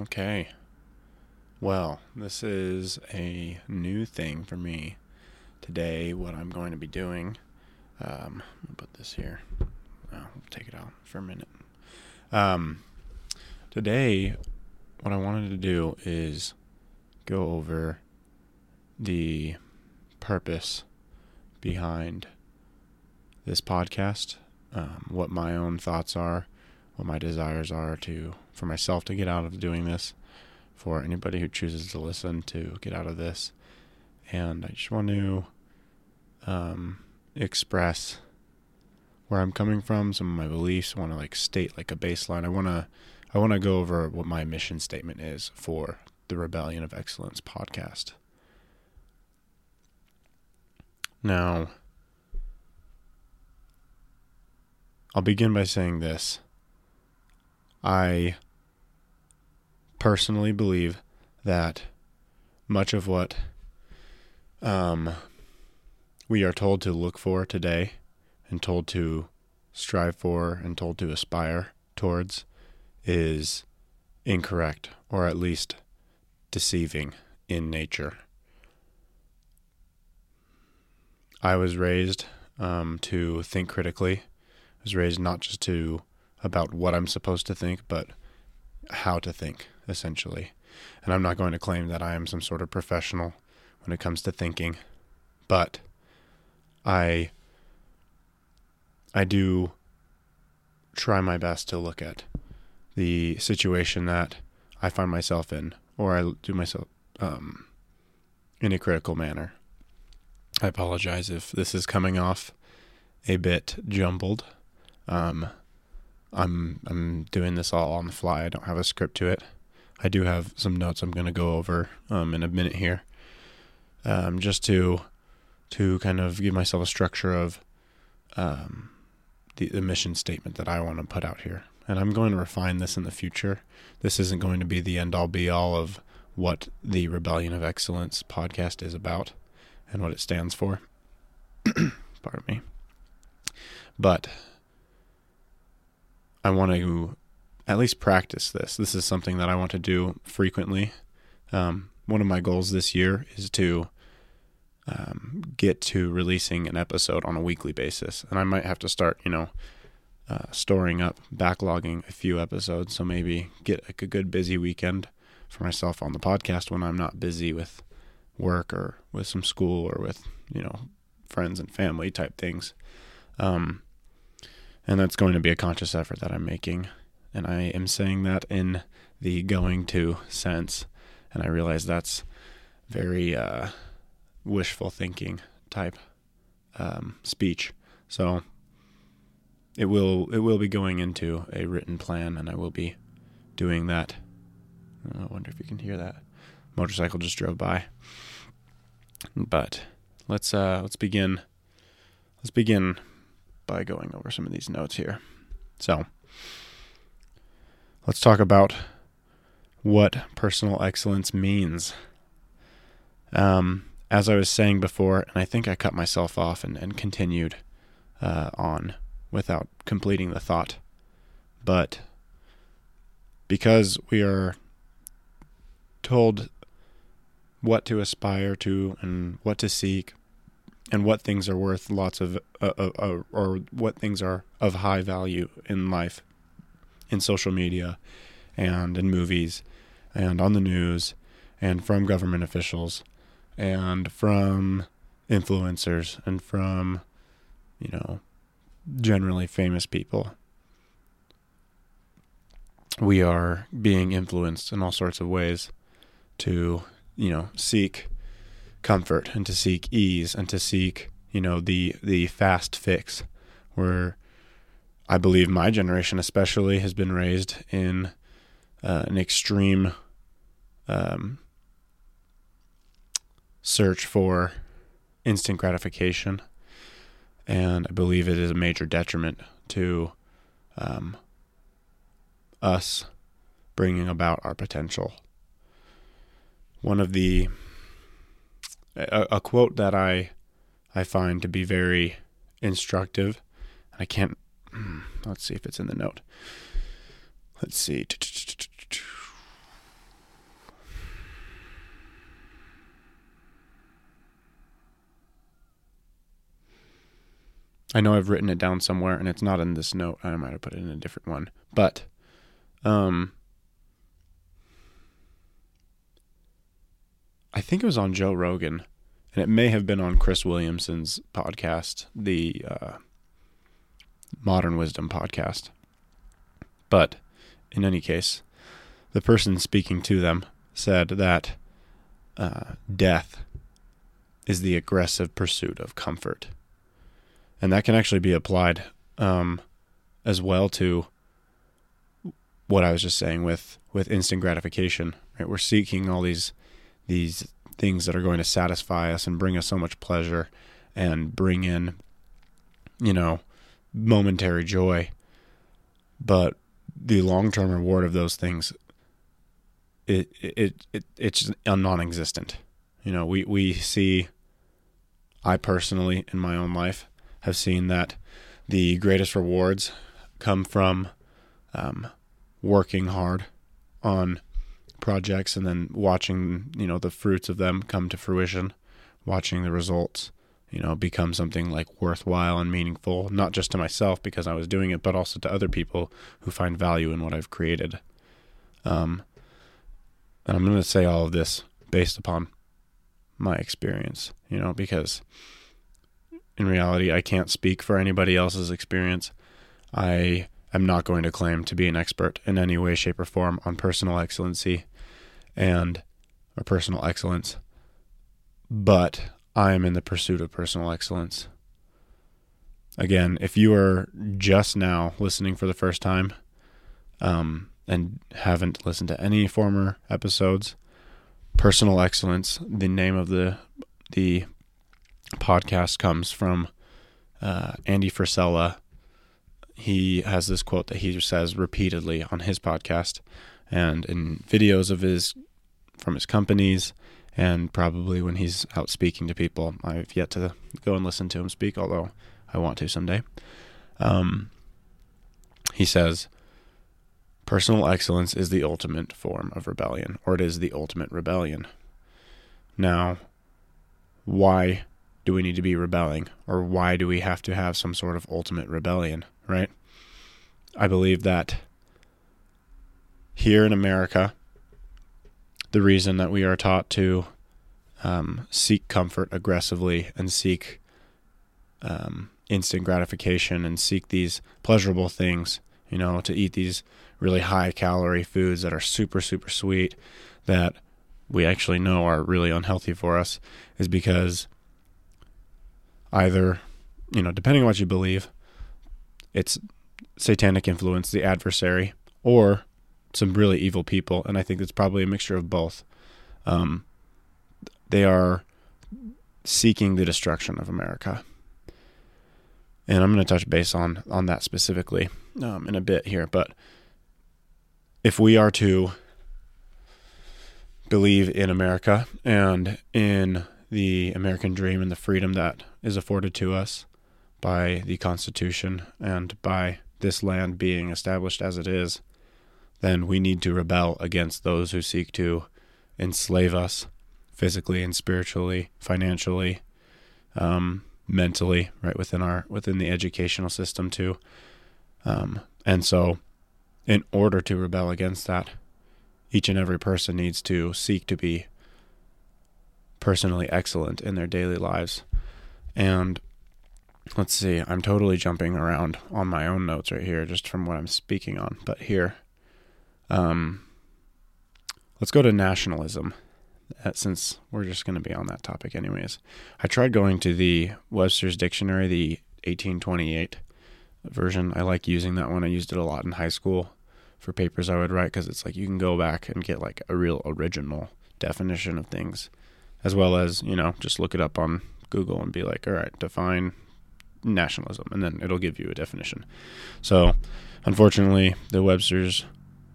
Okay. Well, this is a new thing for me. Today, what I'm going to be doing, um, put this here. I'll take it out for a minute. Um, today, what I wanted to do is go over the purpose behind this podcast, um, what my own thoughts are, what my desires are to for myself to get out of doing this, for anybody who chooses to listen to get out of this, and I just want to um, express where I'm coming from, some of my beliefs. I want to like state like a baseline. I want to I want to go over what my mission statement is for the Rebellion of Excellence podcast. Now, I'll begin by saying this. I personally believe that much of what um, we are told to look for today and told to strive for and told to aspire towards is incorrect or at least deceiving in nature. I was raised um, to think critically. I was raised not just to about what I'm supposed to think, but how to think, essentially. And I'm not going to claim that I am some sort of professional when it comes to thinking, but I I do try my best to look at the situation that I find myself in, or I do myself um, in a critical manner. I apologize if this is coming off a bit jumbled. Um, I'm I'm doing this all on the fly. I don't have a script to it. I do have some notes I'm going to go over um, in a minute here, um, just to to kind of give myself a structure of um, the, the mission statement that I want to put out here. And I'm going to refine this in the future. This isn't going to be the end all be all of what the Rebellion of Excellence podcast is about and what it stands for. Pardon me. But I want to at least practice this. This is something that I want to do frequently. Um, one of my goals this year is to um, get to releasing an episode on a weekly basis, and I might have to start, you know, uh, storing up, backlogging a few episodes. So maybe get like a good busy weekend for myself on the podcast when I'm not busy with work or with some school or with you know friends and family type things. Um, and that's going to be a conscious effort that I'm making. And I am saying that in the going to sense. And I realize that's very uh, wishful thinking type um, speech. So it will it will be going into a written plan, and I will be doing that. I wonder if you can hear that. Motorcycle just drove by. But let's uh, let's begin. Let's begin by going over some of these notes here. So, let's talk about what personal excellence means. Um, as I was saying before, and I think I cut myself off and, and continued uh, on without completing the thought, but because we are told what to aspire to and what to seek and what things are worth lots of uh, uh, uh, or what things are of high value in life in social media and in movies and on the news and from government officials and from influencers and from you know generally famous people. We are being influenced in all sorts of ways to you know seek comfort and to seek ease and to seek you know the the fast fix. Where i believe my generation especially has been raised in uh, an extreme um, search for instant gratification. And i believe it is a major detriment to um, us bringing about our potential. One of the a, a quote that I I find to be very instructive. I can't. Hmm, let's see if it's in the note. Let's see. I know I've written it down somewhere and it's not in this note. I might have put it in a different one. But um I think it was on Joe Rogan and it may have been on Chris Williamson's podcast, the uh, Modern Wisdom podcast. But in any case, the person speaking to them said that uh, death is the aggressive pursuit of comfort. And that can actually be applied um, as well to what I was just saying with, with instant gratification. Right? We're seeking all these these things that are going to satisfy us and bring us so much pleasure and bring in, you know, momentary joy. But the long term reward of those things it it, it it's non-existent. You know, we we see I personally in my own life have seen that the greatest rewards come from um, working hard on projects and then watching you know the fruits of them come to fruition watching the results you know become something like worthwhile and meaningful not just to myself because i was doing it but also to other people who find value in what i've created. Um, and i'm going to say all of this based upon my experience you know because in reality i can't speak for anybody else's experience. I am not going to claim to be an expert in any way, shape, or form on personal excellency and or personal excellence, but I am in the pursuit of personal excellence. Again, if you are just now listening for the first time um, and haven't listened to any former episodes, personal excellence, the name of the the podcast comes from uh, Andy Frisella he has this quote that he says repeatedly on his podcast and in videos of his from his companies and probably when he's out speaking to people. I've yet to go and listen to him speak, although I want to someday. Um, he says, Personal excellence is the ultimate form of rebellion, or it is the ultimate rebellion. Now, why do we need to be rebelling, or why do we have to have some sort of ultimate rebellion? right? I believe that here in America, the reason that we are taught to um, seek comfort aggressively and seek um, instant gratification and seek these pleasurable things, you know, to eat these really high calorie foods that are super, super sweet that we actually know are really unhealthy for us is because either, you know, depending on what you believe, it's satanic influence, the adversary, or some really evil people. And I think it's probably a mixture of both. Um, they are seeking the destruction of America. And I'm going to touch base on, on that specifically um, in a bit here. But if we are to believe in America and in the American dream and the freedom that is afforded to us, by the Constitution and by this land being established as it is, then we need to rebel against those who seek to enslave us physically and spiritually, financially, um, mentally, right within our within the educational system too. Um, and so, in order to rebel against that, each and every person needs to seek to be personally excellent in their daily lives. And let's see, I'm totally jumping around on my own notes right here, just from what I'm speaking on. But here, um, let's go to nationalism, uh, since we're just going to be on that topic, anyways. I tried going to the Webster's Dictionary, the 1828 version. I like using that one. I used it a lot in high school for papers I would write because it's like you can go back and get like a real original definition of things, as well as, you know, just look it up on Google and be like, all right, define nationalism, and then it'll give you a definition. So, unfortunately, the Webster's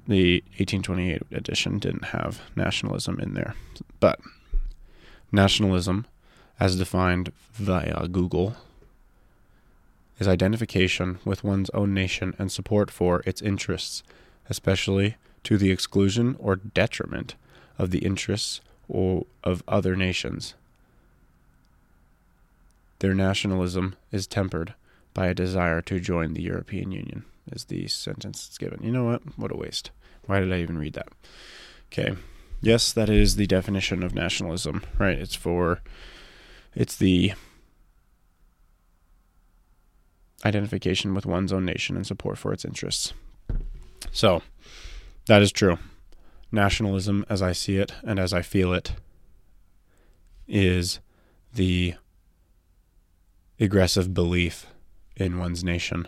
the 1828 edition didn't have nationalism in there, but nationalism, as defined via Google, is identification with one's own nation and support for its interests, especially to the exclusion or detriment of the interests or of other nations. Their nationalism is tempered by a desire to join the European Union, is the sentence that's given. You know what? What a waste. Why did I even read that? Okay. Yes, that is the definition of nationalism, right? It's for, it's the identification with one's own nation and support for its interests. So, that is true. Nationalism, as I see it and as I feel it, is the aggressive belief in one's nation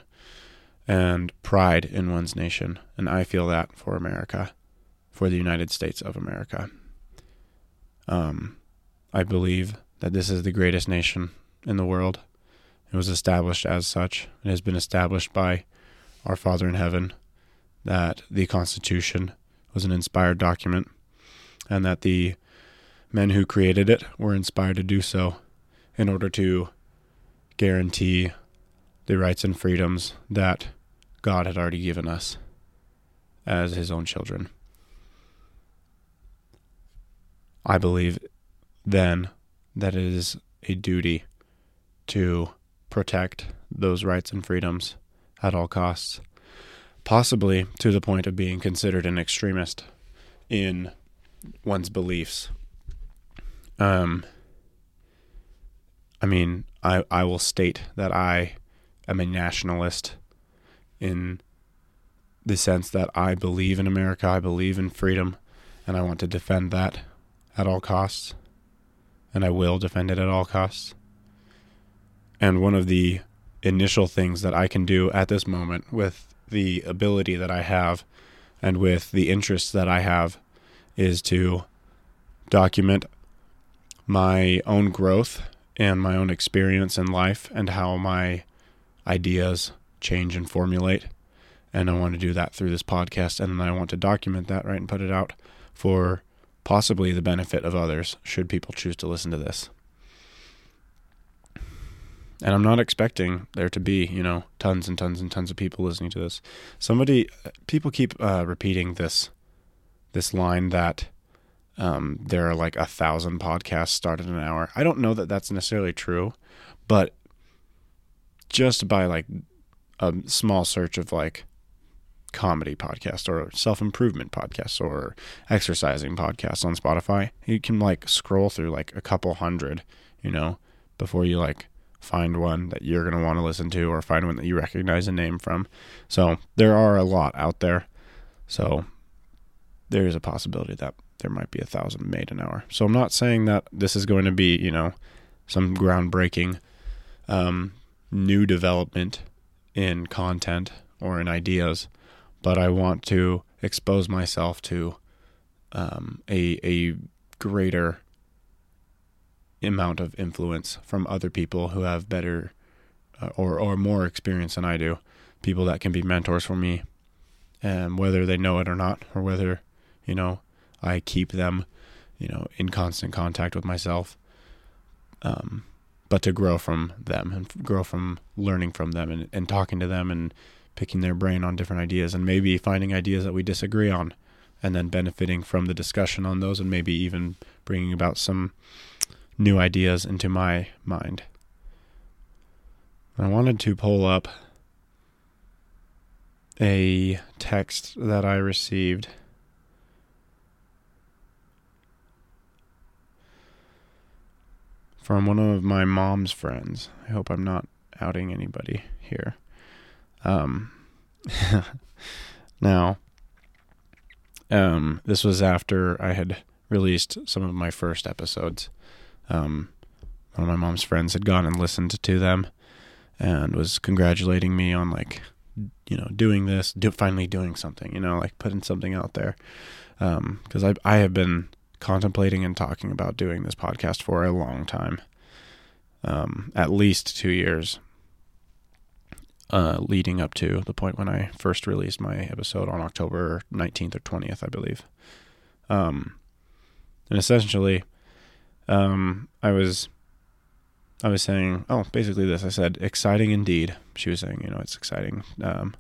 and pride in one's nation. And I feel that for America, for the United States of America. Um, I believe that this is the greatest nation in the world. It was established as such. It has been established by our Father in heaven that the Constitution was an inspired document and that the men who created it were inspired to do so in order to guarantee the rights and freedoms that God had already given us as his own children. I believe then that it is a duty to protect those rights and freedoms at all costs, possibly to the point of being considered an extremist in one's beliefs. Um, I mean, I, I will state that I am a nationalist in the sense that I believe in America, I believe in freedom, and I want to defend that at all costs. And I will defend it at all costs. And one of the initial things that I can do at this moment with the ability that I have and with the interests that I have is to document my own growth and my own experience in life and how my ideas change and formulate. And I want to do that through this podcast. And I want to document that, right, and put it out for possibly the benefit of others, should people choose to listen to this. And I'm not expecting there to be, you know, tons and tons and tons of people listening to this. Somebody, people keep uh, repeating this, this line that um, there are like a thousand podcasts started an hour. I don't know that that's necessarily true, but just by like a small search of like comedy podcast or self improvement podcasts or exercising podcasts on Spotify, you can like scroll through like a couple hundred, you know, before you like find one that you're going to want to listen to or find one that you recognize a name from. So there are a lot out there. So there is a possibility that there might be a thousand made an hour. So I'm not saying that this is going to be, you know, some groundbreaking um, new development in content or in ideas, but I want to expose myself to um, a a greater amount of influence from other people who have better uh, or or more experience than I do, people that can be mentors for me, and whether they know it or not, or whether you know I keep them, you know, in constant contact with myself. Um, but to grow from them and grow from learning from them and, and talking to them and picking their brain on different ideas and maybe finding ideas that we disagree on and then benefiting from the discussion on those and maybe even bringing about some new ideas into my mind. I wanted to pull up a text that I received from one of my mom's friends. I hope I'm not outing anybody here. Um, now, um, this was after I had released some of my first episodes. Um, one of my mom's friends had gone and listened to them and was congratulating me on like, you know, doing this, do, finally doing something, you know, like putting something out there. Because um, I I have been contemplating and talking about doing this podcast for a long time, um, at least two years, uh, leading up to the point when I first released my episode on October 19th or 20th, I believe. Um, and essentially, um, I was, I was saying, oh, basically this. I said, exciting indeed. She was saying, you know, it's exciting. Um,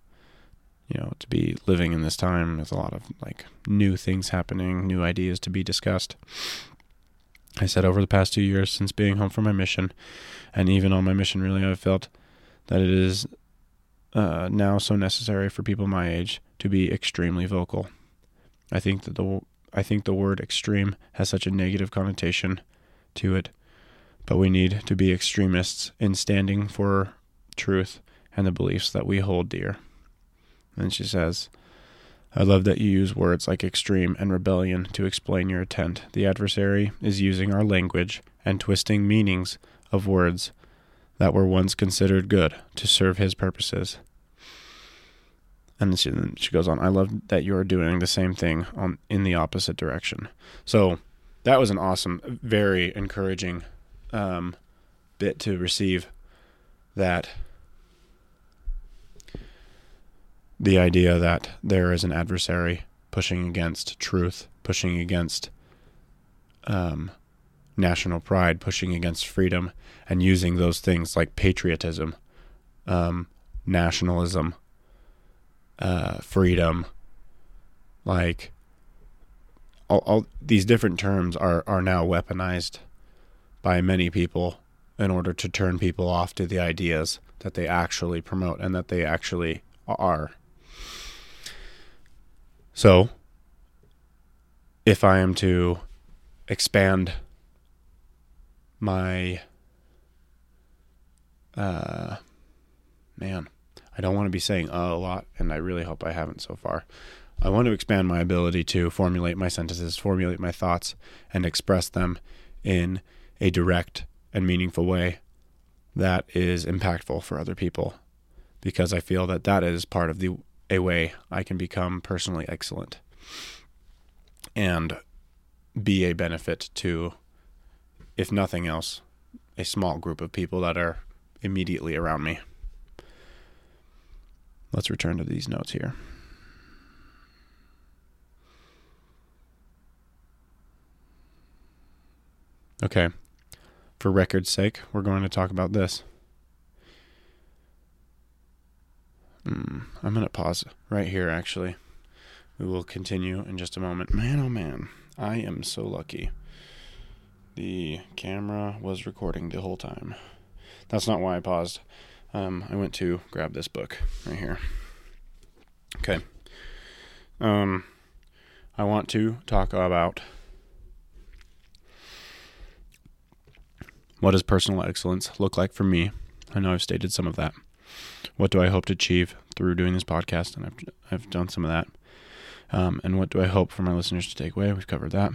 you know, to be living in this time. There's a lot of like new things happening, new ideas to be discussed. I said over the past two years since being home from my mission, and even on my mission, really, I've felt that it is uh, now so necessary for people my age to be extremely vocal. I think that the I think the word extreme has such a negative connotation to it, but we need to be extremists in standing for truth and the beliefs that we hold dear. And she says, I love that you use words like extreme and rebellion to explain your intent. The adversary is using our language and twisting meanings of words that were once considered good to serve his purposes. And she, she goes on, I love that you are doing the same thing on in the opposite direction. So that was an awesome, very encouraging um, bit to receive. That the idea that there is an adversary pushing against truth, pushing against um, national pride, pushing against freedom, and using those things like patriotism, um, nationalism, uh, freedom, like all, all these different terms are, are now weaponized by many people in order to turn people off to the ideas that they actually promote and that they actually are. So, if I am to expand my uh man I don't want to be saying uh, a lot, and I really hope I haven't so far. I want to expand my ability to formulate my sentences, formulate my thoughts, and express them in a direct and meaningful way that is impactful for other people because I feel that that is part of the a way I can become personally excellent and be a benefit to if nothing else a small group of people that are immediately around me. Let's return to these notes here. Okay. For record's sake, we're going to talk about this. Mm, I'm going to pause right here, actually. We will continue in just a moment. Man, oh man, I am so lucky. The camera was recording the whole time. That's not why I paused um, I went to grab this book right here. Okay. Um, I want to talk about what does personal excellence look like for me. I know I've stated some of that. What do I hope to achieve through doing this podcast? And I've I've done some of that. Um, and what do I hope for my listeners to take away? We've covered that.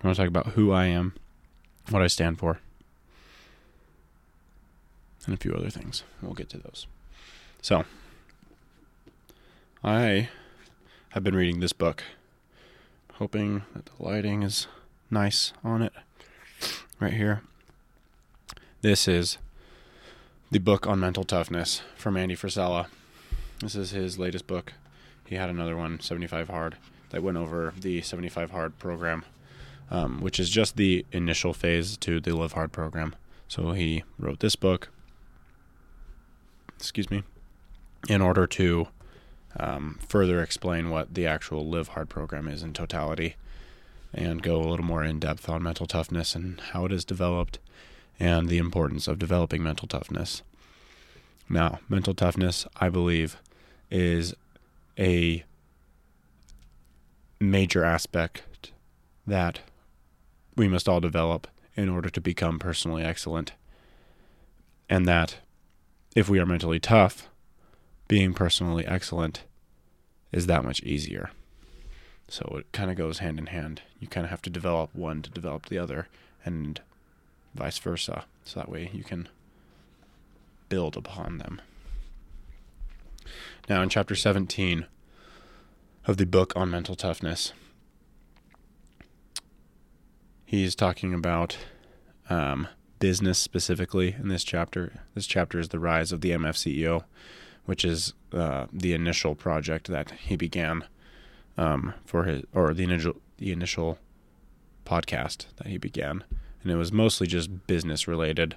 I want to talk about who I am, what I stand for, and a few other things. We'll get to those. So, I have been reading this book, hoping that the lighting is nice on it right here. This is the book on mental toughness from Andy Frisella. This is his latest book. He had another one, 75 Hard, that went over the 75 Hard program um, which is just the initial phase to the Live Hard program. So he wrote this book, excuse me, in order to um, further explain what the actual Live Hard program is in totality and go a little more in depth on mental toughness and how it is developed and the importance of developing mental toughness. Now, mental toughness, I believe, is a major aspect that we must all develop in order to become personally excellent. And that if we are mentally tough, being personally excellent is that much easier. So it kind of goes hand in hand. You kind of have to develop one to develop the other, and vice versa. So that way you can build upon them. Now, in chapter 17 of the book on mental toughness, he's talking about um, business specifically in this chapter. This chapter is the rise of the MF CEO, which is uh, the initial project that he began um, for his or the initial the initial podcast that he began, and it was mostly just business related.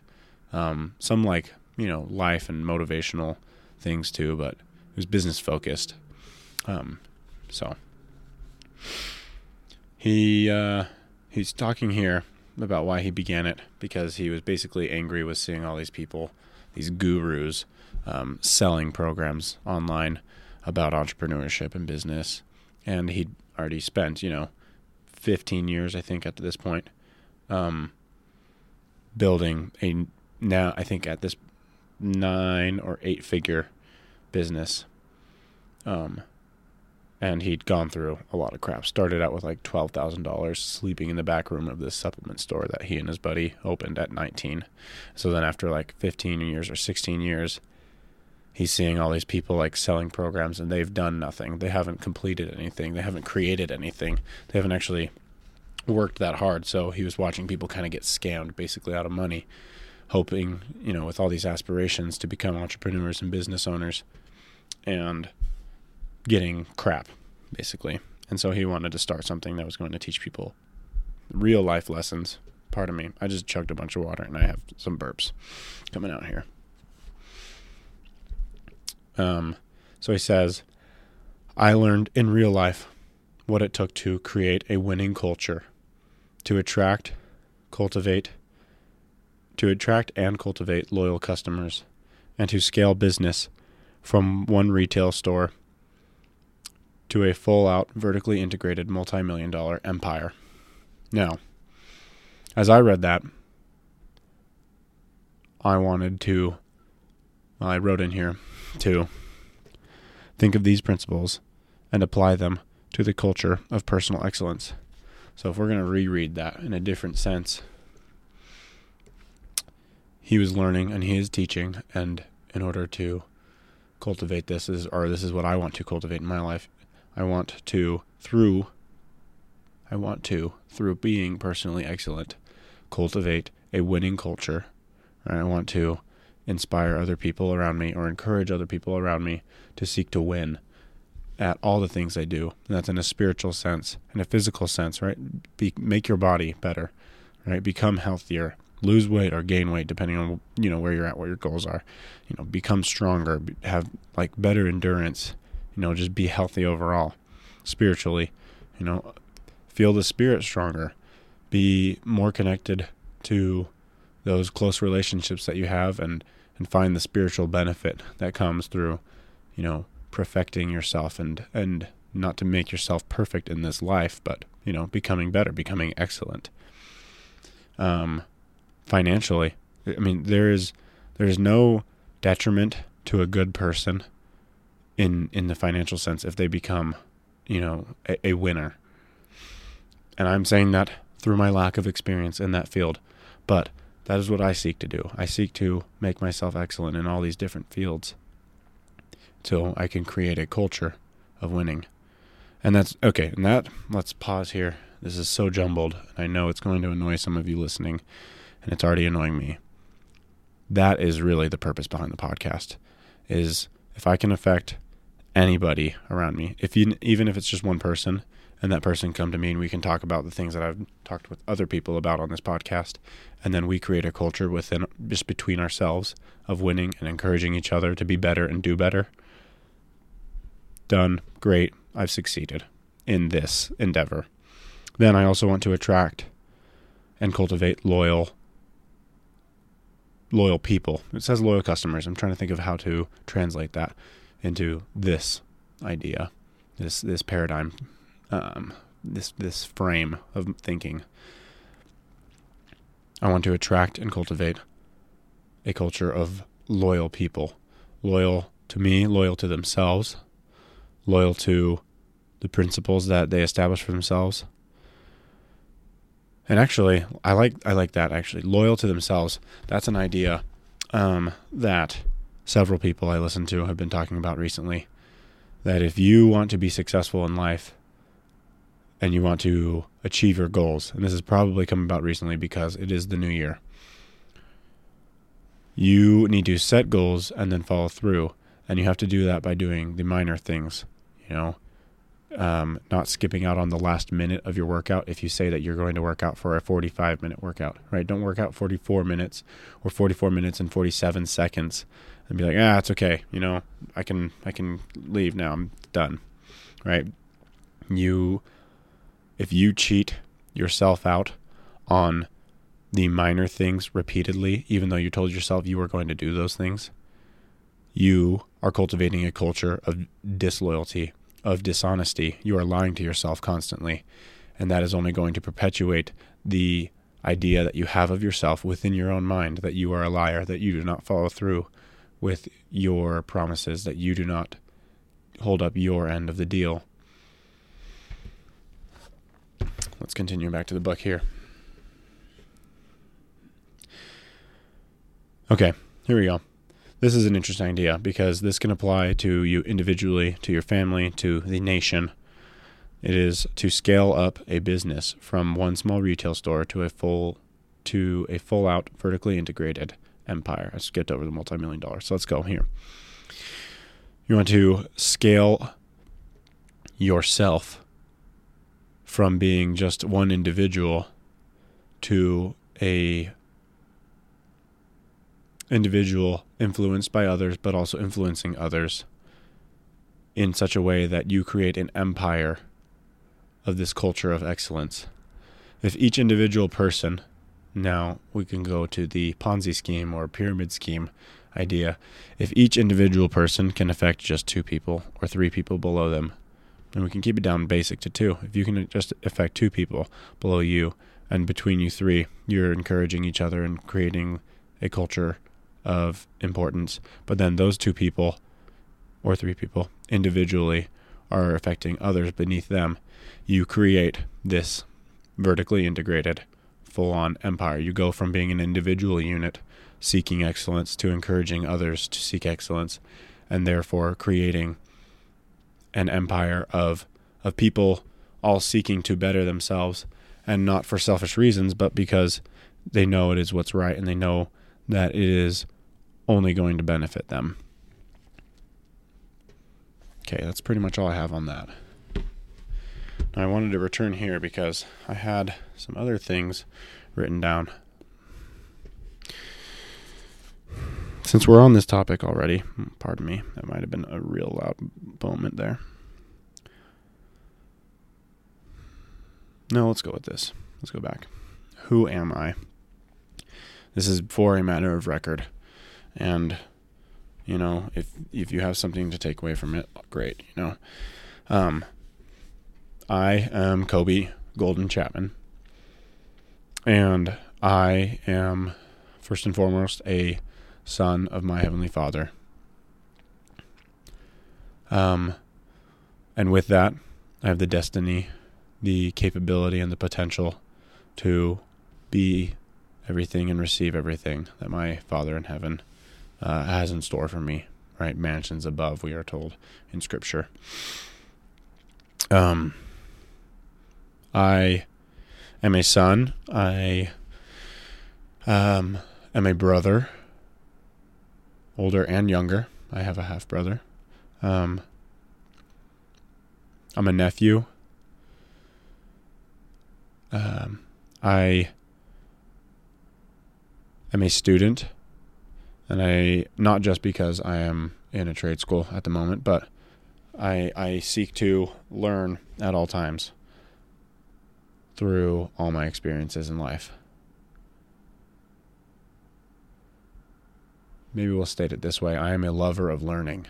Um, some like you know life and motivational things too, but it was business focused. Um, so he uh, he's talking here about why he began it because he was basically angry with seeing all these people, these gurus, um, selling programs online about entrepreneurship and business. And he'd already spent, you know, 15 years, I think, at this point, um, building a now, I think, at this nine or eight figure business. Um, and he'd gone through a lot of crap. Started out with like twelve thousand dollars, sleeping in the back room of this supplement store that he and his buddy opened at nineteen. So then, after like fifteen years or sixteen years, he's seeing all these people like selling programs, and they've done nothing. They haven't completed anything. They haven't created anything. They haven't actually worked that hard. So he was watching people kind of get scammed, basically out of money, hoping you know with all these aspirations to become entrepreneurs and business owners, and getting crap, basically. And so he wanted to start something that was going to teach people real life lessons. Pardon me. I just chugged a bunch of water and I have some burps coming out here. Um, so he says, I learned in real life what it took to create a winning culture, to attract, cultivate, to attract and cultivate loyal customers, and to scale business from one retail store to a full out, vertically integrated, multi million dollar empire. Now, as I read that, I wanted to, well, I wrote in here to think of these principles and apply them to the culture of personal excellence. So, if we're going to reread that in a different sense, he was learning and he is teaching, and in order to cultivate this is or this is what I want to cultivate in my life I want to, through, I want to, through being personally excellent, cultivate a winning culture. I want to inspire other people around me or encourage other people around me to seek to win at all the things they do. And that's in a spiritual sense, in a physical sense, right? Be, make your body better, right? Become healthier, lose weight or gain weight depending on you know where you're at, what your goals are. You know, become stronger, have like better endurance, you know, just be healthy overall, spiritually, you know, feel the spirit stronger, be more connected to those close relationships that you have and and find the spiritual benefit that comes through, you know, perfecting yourself and and not to make yourself perfect in this life, but you know, becoming better, becoming excellent. Um, financially, I mean, there is there's no detriment to a good person in in the financial sense if they become, you know, a, a winner. And I'm saying that through my lack of experience in that field, but that is what I seek to do. I seek to make myself excellent in all these different fields so I can create a culture of winning. And that's okay. And that, let's pause here. This is so jumbled. And I know it's going to annoy some of you listening, and it's already annoying me. That is really the purpose behind the podcast is if I can affect anybody around me. If you, even if it's just one person, and that person come to me and we can talk about the things that I've talked with other people about on this podcast, and then we create a culture within just between ourselves of winning and encouraging each other to be better and do better. Done. Great. I've succeeded in this endeavor. Then I also want to attract and cultivate loyal loyal people. It says loyal customers. I'm trying to think of how to translate that into this idea, this this paradigm, um, this this frame of thinking. I want to attract and cultivate a culture of loyal people, loyal to me, loyal to themselves, loyal to the principles that they establish for themselves. And actually, I like I like that actually. Loyal to themselves. That's an idea um, that several people I listen to have been talking about recently that if you want to be successful in life and you want to achieve your goals, and this has probably come about recently because it is the new year, you need to set goals and then follow through. And you have to do that by doing the minor things, you know, um, not skipping out on the last minute of your workout if you say that you're going to work out for a 45 minute workout, right? Don't work out 44 minutes or 44 minutes and 47 seconds and be like, ah, it's okay. You know, I can I can leave now. I'm done. Right? You if you cheat yourself out on the minor things repeatedly, even though you told yourself you were going to do those things, you are cultivating a culture of disloyalty, of dishonesty. You are lying to yourself constantly. And that is only going to perpetuate the idea that you have of yourself within your own mind that you are a liar, that you do not follow through with your promises, that you do not hold up your end of the deal. Let's continue back to the book here. Okay, here we go. This is an interesting idea because this can apply to you individually, to your family, to the nation. It is to scale up a business from one small retail store to a full to a full out vertically integrated empire. I skipped over the multi million dollars. So let's go here. You want to scale yourself from being just one individual to a individual influenced by others but also influencing others in such a way that you create an empire of this culture of excellence. If each individual person, now we can go to the Ponzi scheme or pyramid scheme idea, if each individual person can affect just two people or three people below them, and we can keep it down basic to two. If you can just affect two people below you, and between you three, you're encouraging each other and creating a culture of importance. But then those two people, or three people, individually are affecting others beneath them. You create this vertically integrated, full on empire. You go from being an individual unit seeking excellence to encouraging others to seek excellence, and therefore creating an empire of of people all seeking to better themselves and not for selfish reasons but because they know it is what's right and they know that it is only going to benefit them. Okay, that's pretty much all I have on that. Now I wanted to return here because I had some other things written down. Since we're on this topic already, pardon me, that might have been a real loud moment there. No, let's go with this. Let's go back. Who am I? This is for a matter of record. And you know, if if you have something to take away from it, great, you know. Um I am Kobe Golden Chapman. And I am first and foremost a Son of my Heavenly Father. Um, and with that, I have the destiny, the capability, and the potential to be everything and receive everything that my Father in heaven uh, has in store for me. Right, mansions above, we are told in Scripture. Um, I am a son. I um, am a brother older and younger. I have a half brother. Um, I'm a nephew. Um, I am a student, and I not just because I am in a trade school at the moment, but I I seek to learn at all times through all my experiences in life. Maybe we'll state it this way I am a lover of learning.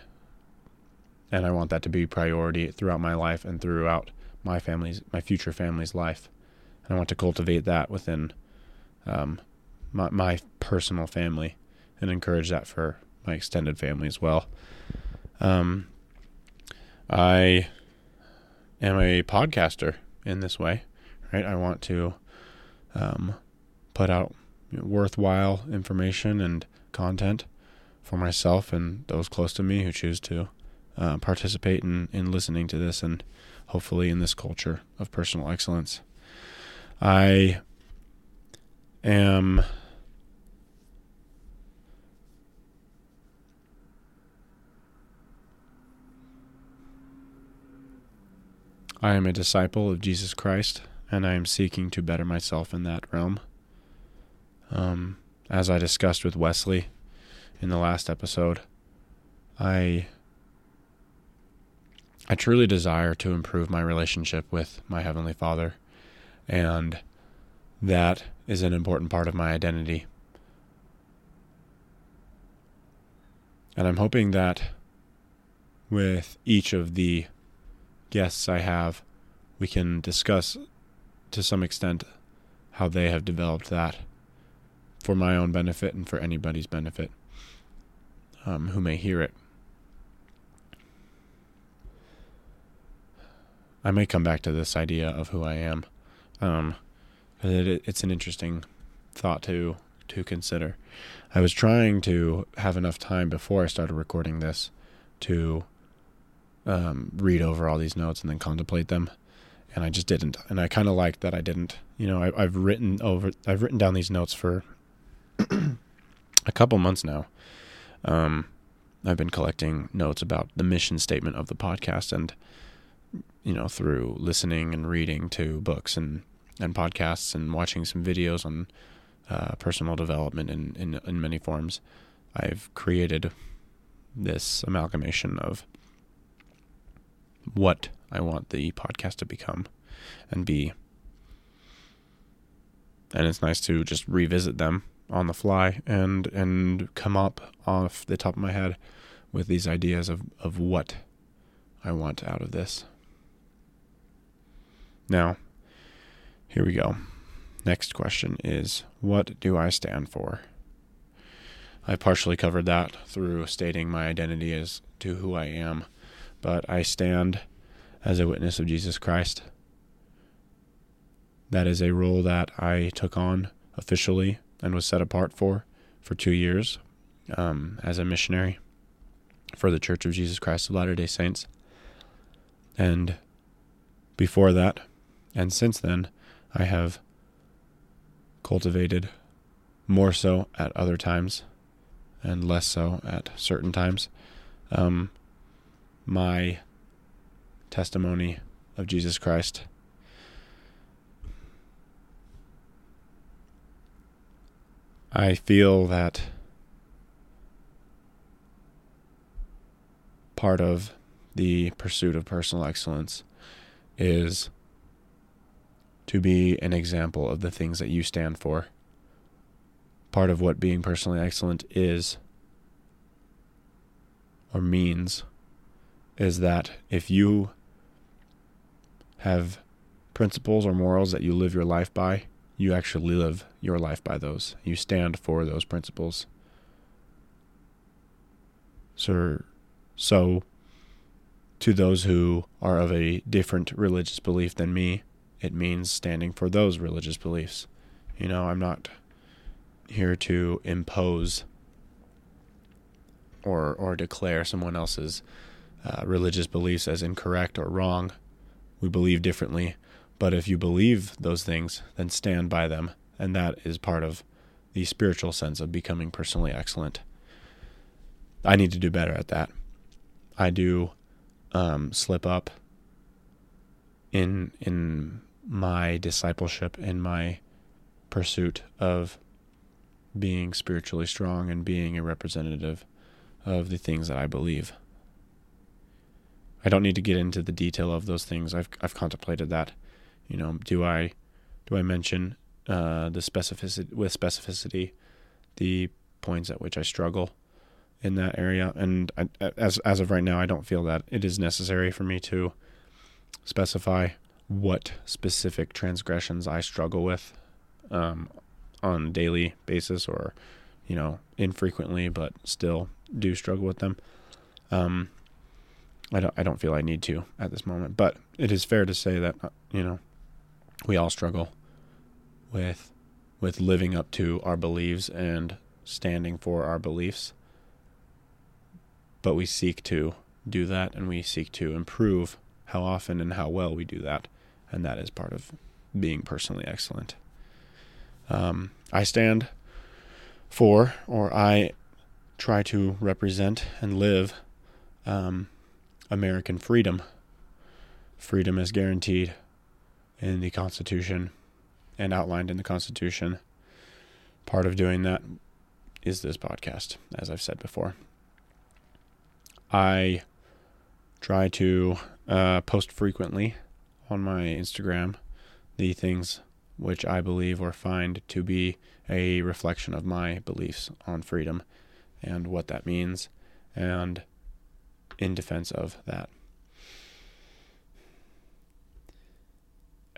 And I want that to be priority throughout my life and throughout my family's, my future family's life. And I want to cultivate that within um, my, my personal family and encourage that for my extended family as well. Um, I am a podcaster in this way, right? I want to um, put out worthwhile information and content for myself and those close to me who choose to uh, participate in, in listening to this and hopefully in this culture of personal excellence. I am I am a disciple of Jesus Christ, and I am seeking to better myself in that realm. Um, as I discussed with Wesley in the last episode, I I truly desire to improve my relationship with my heavenly Father and that is an important part of my identity. And I'm hoping that with each of the guests I have, we can discuss to some extent how they have developed that for my own benefit and for anybody's benefit um, who may hear it. I may come back to this idea of who I am. Um, it, it's an interesting thought to to consider. I was trying to have enough time before I started recording this to um, read over all these notes and then contemplate them, and I just didn't. And I kind of liked that I didn't. You know, I, I've written over, I've written down these notes for a couple months now. Um, I've been collecting notes about the mission statement of the podcast, and you know, through listening and reading to books and and podcasts and watching some videos on uh, personal development in, in in many forms, I've created this amalgamation of what I want the podcast to become and be. And it's nice to just revisit them on the fly and and come up off the top of my head with these ideas of, of what I want out of this. Now, here we go. Next question is What do I stand for? I partially covered that through stating my identity as to who I am, but I stand as a witness of Jesus Christ. That is a role that I took on officially and was set apart for for two years um, as a missionary for the Church of Jesus Christ of Latter day Saints. And before that, and since then, I have cultivated more so at other times and less so at certain times. Um, my testimony of Jesus Christ. I feel that part of the pursuit of personal excellence is to be an example of the things that you stand for. Part of what being personally excellent is or means is that if you have principles or morals that you live your life by, you actually live your life by those. You stand for those principles. So, so to those who are of a different religious belief than me, it means standing for those religious beliefs. You know, I'm not here to impose or or declare someone else's uh, religious beliefs as incorrect or wrong. We believe differently, but if you believe those things, then stand by them, and that is part of the spiritual sense of becoming personally excellent. I need to do better at that. I do um, slip up in in my discipleship, in my pursuit of being spiritually strong and being a representative of the things that I believe. I don't need to get into the detail of those things. I've I've contemplated that. You know, do I do I mention uh, the specificity with specificity the points at which I struggle in that area? And I, as as of right now, I don't feel that it is necessary for me to specify what specific transgressions I struggle with um, on a daily basis or, you know, infrequently, but still do struggle with them. Um, I don't, I don't feel I need to at this moment, but it is fair to say that, uh, you know, we all struggle with, with living up to our beliefs and standing for our beliefs. But we seek to do that and we seek to improve how often and how well we do that and that is part of being personally excellent. Um, I stand for, or I try to represent and live um, American freedom. Freedom is guaranteed in the Constitution and outlined in the Constitution. Part of doing that is this podcast, as I've said before. I try to uh, post frequently on my Instagram the things which I believe or find to be a reflection of my beliefs on freedom and what that means, and in defense of that.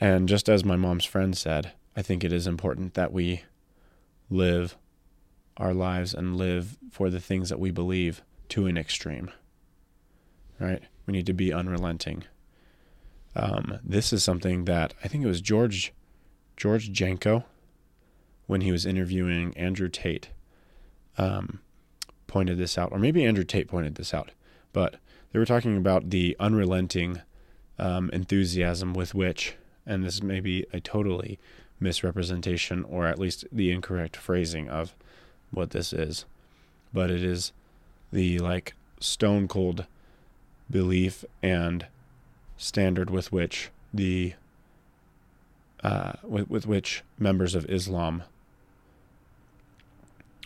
And just as my mom's friend said, I think it is important that we live our lives and live for the things that we believe to an extreme. Right? We need to be unrelenting. Um, this is something that I think it was George George Janko when he was interviewing Andrew Tate um, pointed this out, or maybe Andrew Tate pointed this out, but they were talking about the unrelenting um, enthusiasm with which, and this may be a totally misrepresentation or at least the incorrect phrasing of what this is, but it is the like stone cold belief and standard with which the uh, with, with which members of Islam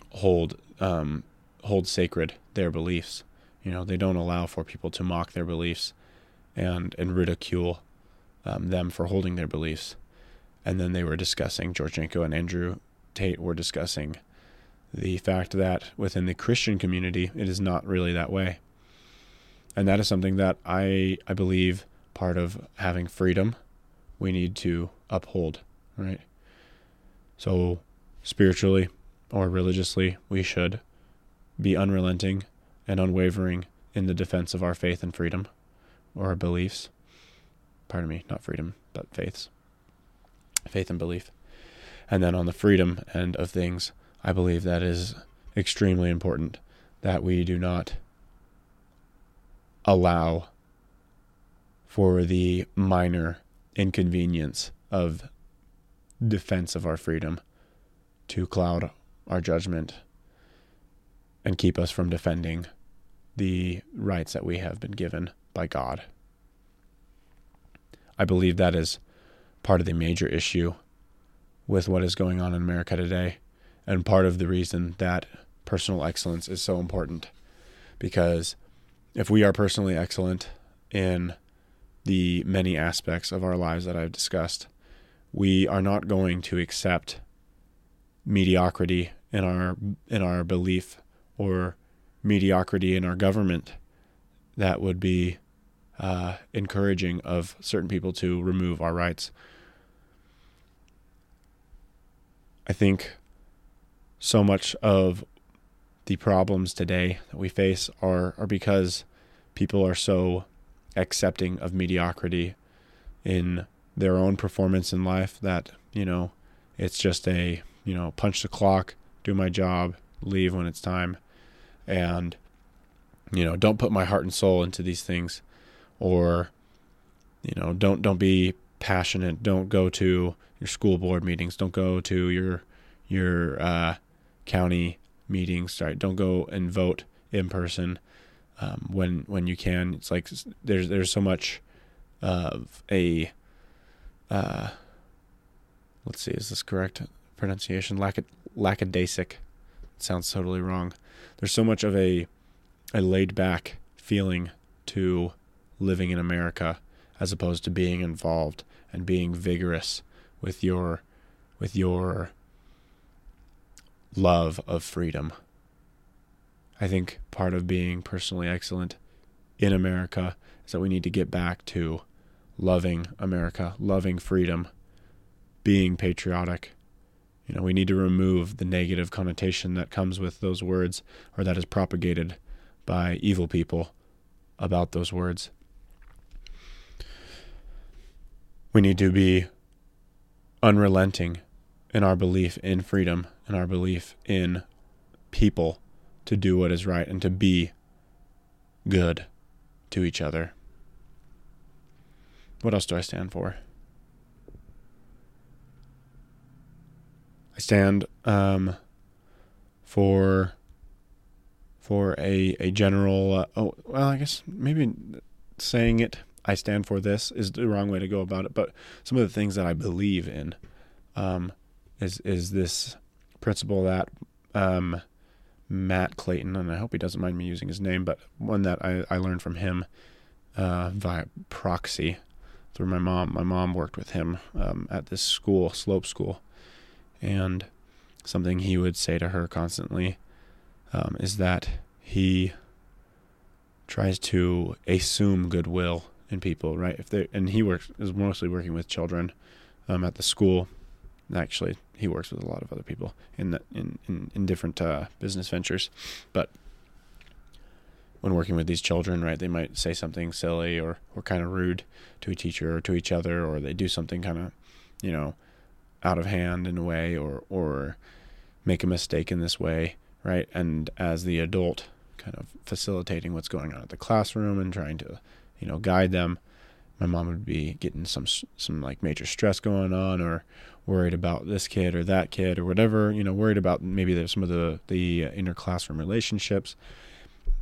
hold um, hold sacred their beliefs. You know, they don't allow for people to mock their beliefs and and ridicule um, them for holding their beliefs. And then they were discussing George Janko and Andrew Tate were discussing the fact that within the Christian community it is not really that way. And that is something that I I believe part of having freedom we need to uphold, right? So spiritually or religiously, we should be unrelenting and unwavering in the defense of our faith and freedom or our beliefs. Pardon me, not freedom, but faiths. Faith and belief. And then on the freedom end of things, I believe that is extremely important that we do not allow for the minor inconvenience of defense of our freedom to cloud our judgment and keep us from defending the rights that we have been given by God. I believe that is part of the major issue with what is going on in America today, and part of the reason that personal excellence is so important. Because if we are personally excellent in the many aspects of our lives that I've discussed, we are not going to accept mediocrity in our in our belief or mediocrity in our government that would be uh, encouraging of certain people to remove our rights. I think so much of the problems today that we face are are because people are so accepting of mediocrity in their own performance in life that you know it's just a you know punch the clock do my job leave when it's time and you know don't put my heart and soul into these things or you know don't don't be passionate don't go to your school board meetings don't go to your your uh, county meetings don't go and vote in person um, when when you can. It's like there's there's so much of a uh, let's see, is this correct pronunciation? Lack lackadaisic. It sounds totally wrong. There's so much of a a laid back feeling to living in America as opposed to being involved and being vigorous with your with your love of freedom. I think part of being personally excellent in America is that we need to get back to loving America, loving freedom, being patriotic. You know, we need to remove the negative connotation that comes with those words or that is propagated by evil people about those words. We need to be unrelenting in our belief in freedom and our belief in people to do what is right and to be good to each other. What else do I stand for? I stand um, for for a a general. Uh, oh well, I guess maybe saying it. I stand for this is the wrong way to go about it. But some of the things that I believe in um, is is this principle that um, Matt Clayton, and I hope he doesn't mind me using his name, but one that I, I learned from him uh, via proxy through my mom. My mom worked with him um, at this school, slope school, and something he would say to her constantly um, is that he tries to assume goodwill in people, right? If they and he works is mostly working with children um, at the school. Actually, he works with a lot of other people in the, in, in in different uh, business ventures, but when working with these children, right, they might say something silly or or kind of rude to a teacher or to each other, or they do something kind of, you know, out of hand in a way, or or make a mistake in this way, right? And as the adult, kind of facilitating what's going on at the classroom and trying to, you know, guide them. My mom would be getting some some like major stress going on, or worried about this kid or that kid or whatever, you know, worried about maybe some of the the uh, inner classroom relationships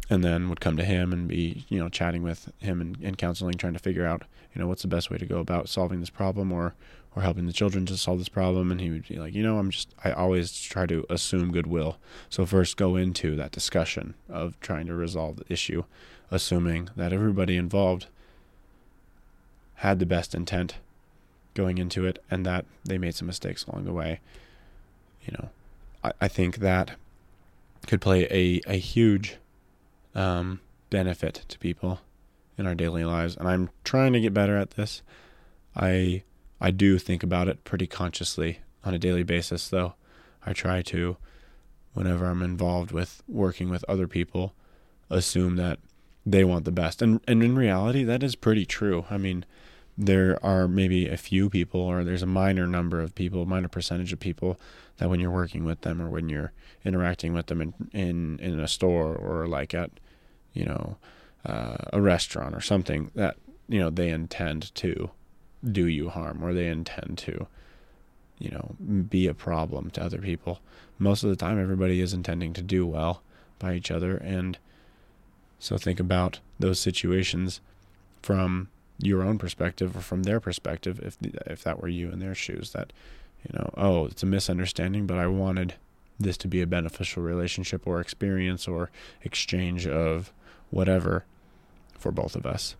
and then would come to him and be you know chatting with him and, and counseling trying to figure out you know what's the best way to go about solving this problem or or helping the children to solve this problem and he would be like you know i'm just i always try to assume goodwill so first go into that discussion of trying to resolve the issue assuming that everybody involved had the best intent going into it and that they made some mistakes along the way you know i, I think that could play a, a huge um, benefit to people in our daily lives. And I'm trying to get better at this. I I do think about it pretty consciously on a daily basis, though. I try to, whenever I'm involved with working with other people, assume that they want the best. And and in reality, that is pretty true. I mean, there are maybe a few people, or there's a minor number of people, minor percentage of people that when you're working with them or when you're interacting with them in in, in a store or like at you know, uh, a restaurant or something that, you know, they intend to do you harm or they intend to, you know, be a problem to other people. Most of the time, everybody is intending to do well by each other. And so think about those situations from your own perspective or from their perspective if if that were you in their shoes that you know oh it's a misunderstanding but I wanted this to be a beneficial relationship or experience or exchange of whatever for both of us.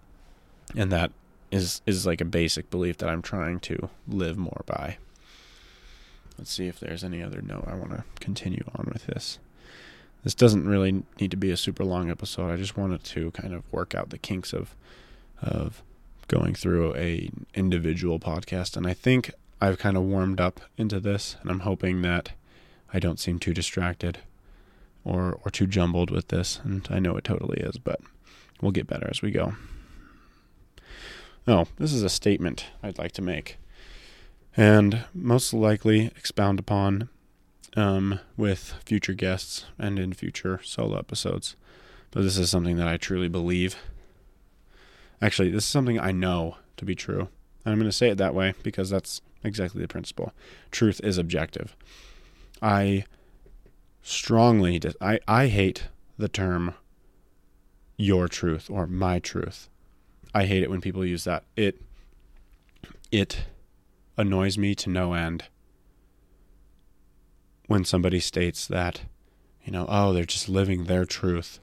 And that is is like a basic belief that I'm trying to live more by. Let's see if there's any other note I want to continue on with this. This doesn't really need to be a super long episode. I just wanted to kind of work out the kinks of of going through a individual podcast and I think I've kind of warmed up into this and I'm hoping that I don't seem too distracted or or too jumbled with this, and I know it totally is, but we'll get better as we go. Oh, this is a statement I'd like to make, and most likely expound upon um, with future guests and in future solo episodes. But this is something that I truly believe. Actually, this is something I know to be true. And I'm going to say it that way because that's exactly the principle. Truth is objective. I strongly dis- I, I hate the term your truth or my truth. I hate it when people use that. It it annoys me to no end when somebody states that, you know, oh, they're just living their truth.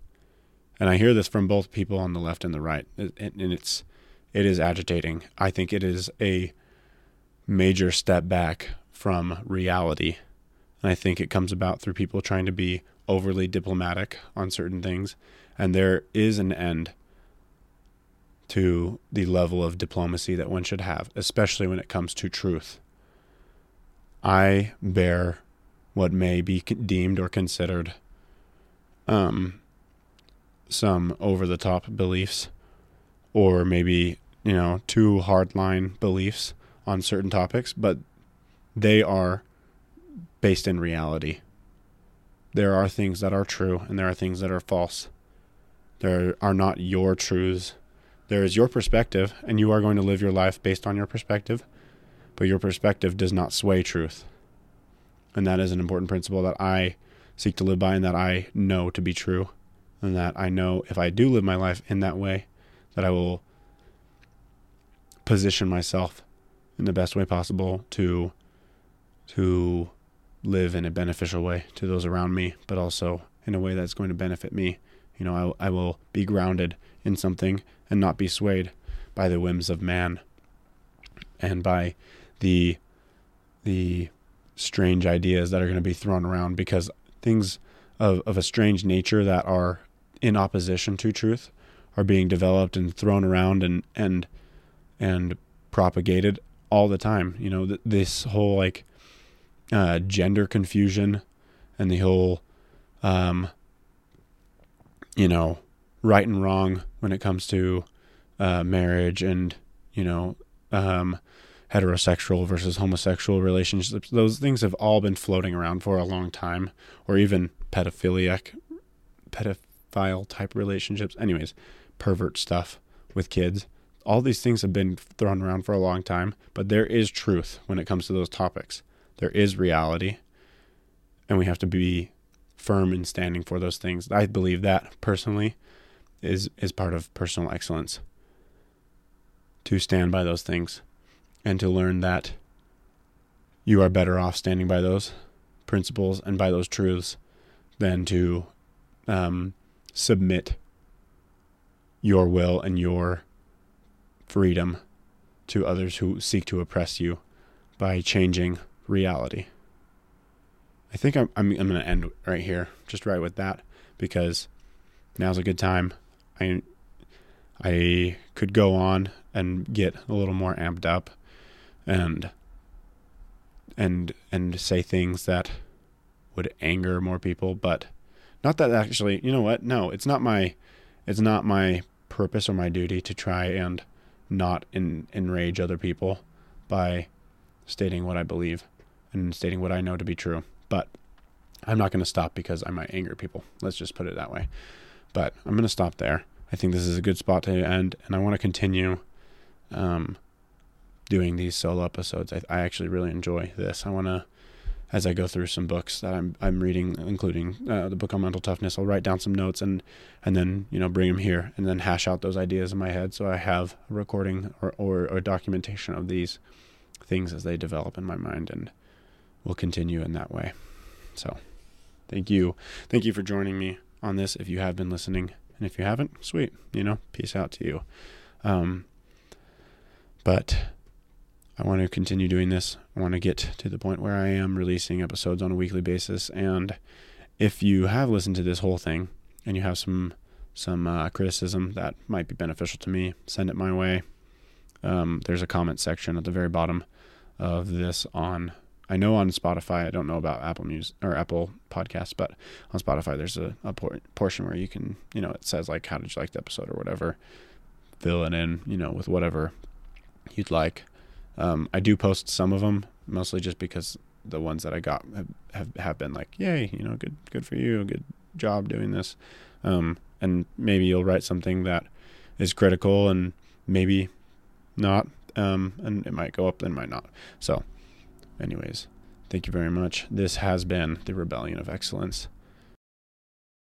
And I hear this from both people on the left and the right, and it's it is agitating. I think it is a major step back from reality and I think it comes about through people trying to be overly diplomatic on certain things. And there is an end to the level of diplomacy that one should have, especially when it comes to truth. I bear what may be deemed or considered um, some over the top beliefs, or maybe, you know, too hardline beliefs on certain topics, but they are based in reality. There are things that are true and there are things that are false. There are not your truths. There is your perspective, and you are going to live your life based on your perspective, but your perspective does not sway truth. And that is an important principle that I seek to live by and that I know to be true. And that I know if I do live my life in that way, that I will position myself in the best way possible to to live in a beneficial way to those around me, but also in a way that's going to benefit me. You know, I, I will be grounded in something and not be swayed by the whims of man. and by the the strange ideas that are going to be thrown around because things of, of a strange nature that are in opposition to truth are being developed and thrown around and and and propagated all the time. You know, th- this whole like uh, gender confusion and the whole, um, you know, right and wrong when it comes to uh, marriage and you know um, heterosexual versus homosexual relationships. Those things have all been floating around for a long time, or even pedophiliac, pedophile type relationships. Anyways, pervert stuff with kids. All these things have been thrown around for a long time, but there is truth when it comes to those topics. There is reality, and we have to be firm in standing for those things. I believe that personally is is part of personal excellence. To stand by those things and to learn that you are better off standing by those principles and by those truths than to um, submit your will and your freedom to others who seek to oppress you by changing reality. I think I'm I'm, I'm going to end right here, just right with that, because now's a good time. I I could go on and get a little more amped up and and and say things that would anger more people but not that actually you know what? No it's not my it's not my purpose or my duty to try and not enrage other people by stating what I believe and stating what I know to be true but I'm not going to stop because I might anger people. Let's just put it that way. But I'm going to stop there I think this is a good spot to end and I want to continue um, doing these solo episodes. I, I actually really enjoy this. I want to, as I go through some books that I'm I'm reading, including uh, the book on mental toughness, I'll write down some notes and and then you know bring them here and then hash out those ideas in my head so I have a recording or or, or documentation of these things as they develop in my mind and we'll continue in that way. So, thank you, thank you for joining me on this. If you have been listening, and if you haven't, sweet, you know, peace out to you. Um, but I want to continue doing this. I want to get to the point where I am releasing episodes on a weekly basis. And if you have listened to this whole thing and you have some some uh, criticism that might be beneficial to me, send it my way. Um, there's a comment section at the very bottom of this on. I know on Spotify. I don't know about Apple Music or Apple Podcasts, but on Spotify there's a, a por- portion where you can, you know, it says like, "How did you like the episode?" or whatever. Fill it in, you know, with whatever you'd like. Um, I do post some of them, mostly just because the ones that I got have, have, have been like, yay, you know, good good for you, good job doing this. Um, and maybe you'll write something that is critical and maybe not, um, and it might go up, then might not. So, anyways, thank you very much. This has been the Rebellion of Excellence.